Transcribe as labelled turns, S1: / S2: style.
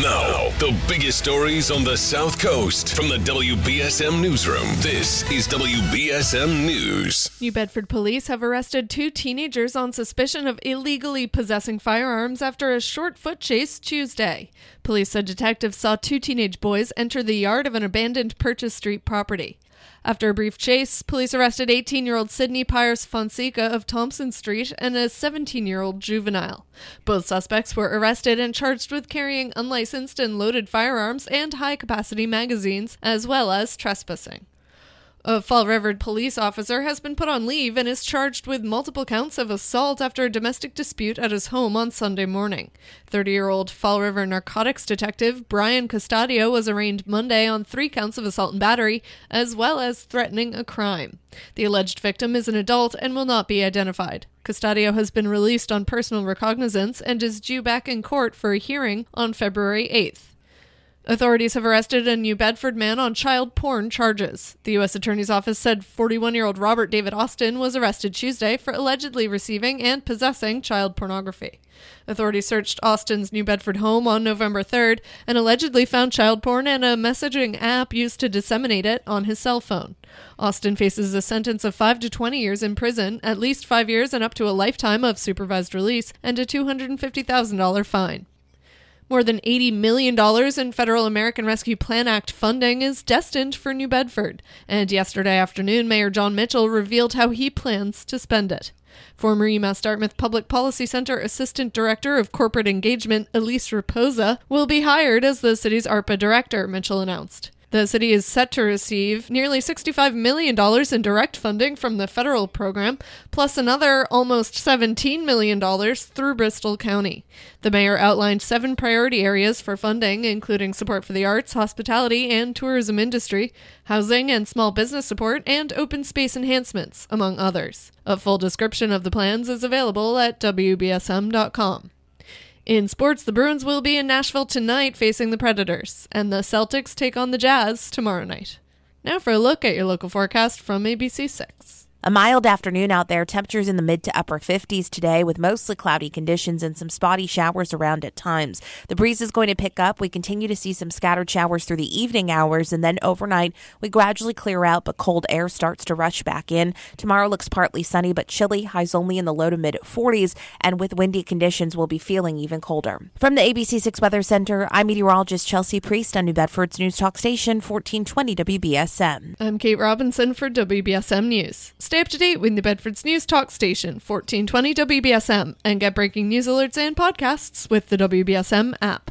S1: Now, the biggest stories on the South Coast from the WBSM Newsroom. This is WBSM News.
S2: New Bedford police have arrested two teenagers on suspicion of illegally possessing firearms after a short foot chase Tuesday. Police said detectives saw two teenage boys enter the yard of an abandoned Purchase Street property. After a brief chase, police arrested 18 year old Sydney Pyres Fonseca of Thompson Street and a 17 year old juvenile. Both suspects were arrested and charged with carrying unlicensed and loaded firearms and high capacity magazines, as well as trespassing. A Fall River police officer has been put on leave and is charged with multiple counts of assault after a domestic dispute at his home on Sunday morning. 30 year old Fall River narcotics detective Brian Custodio was arraigned Monday on three counts of assault and battery, as well as threatening a crime. The alleged victim is an adult and will not be identified. Custodio has been released on personal recognizance and is due back in court for a hearing on February 8th. Authorities have arrested a New Bedford man on child porn charges. The U.S. Attorney's Office said 41 year old Robert David Austin was arrested Tuesday for allegedly receiving and possessing child pornography. Authorities searched Austin's New Bedford home on November 3rd and allegedly found child porn and a messaging app used to disseminate it on his cell phone. Austin faces a sentence of 5 to 20 years in prison, at least 5 years and up to a lifetime of supervised release, and a $250,000 fine. More than $80 million in federal American Rescue Plan Act funding is destined for New Bedford, and yesterday afternoon, Mayor Jon Mitchell revealed how he plans to spend it. Former UMass Dartmouth Public Policy Center Assistant Director of Corporate Engagement, Elise Raposa, will be hired as the city's ARPA director, Mitchell announced. The city is set to receive nearly $65 million in direct funding from the federal program, plus another almost $17 million through Bristol County. The mayor outlined seven priority areas for funding, including support for the arts, hospitality, and tourism industry, housing and small business support, and open space enhancements, among others. A full description of the plans is available at WBSM.com. In sports, the Bruins will be in Nashville tonight facing the Predators, and the Celtics take on the Jazz tomorrow night. Now for a look at your local forecast from ABC6.
S3: A mild afternoon out there, temperatures in the mid to upper 50s today with mostly cloudy conditions and some spotty showers around at times. The breeze is going to pick up. We continue to see some scattered showers through the evening hours and then overnight we gradually clear out but cold air starts to rush back in. Tomorrow looks partly sunny but chilly, highs only in the low to mid 40s and with windy conditions we'll be feeling even colder. From the ABC6 Weather Center, I'm meteorologist Chelsea Priest on New Bedford's News Talk Station 1420 WBSM.
S2: I'm Kate Robinson for WBSM News. Stay up to date with New Bedford's News Talk Station, 1420 WBSM, and get breaking news alerts and podcasts with the WBSM app.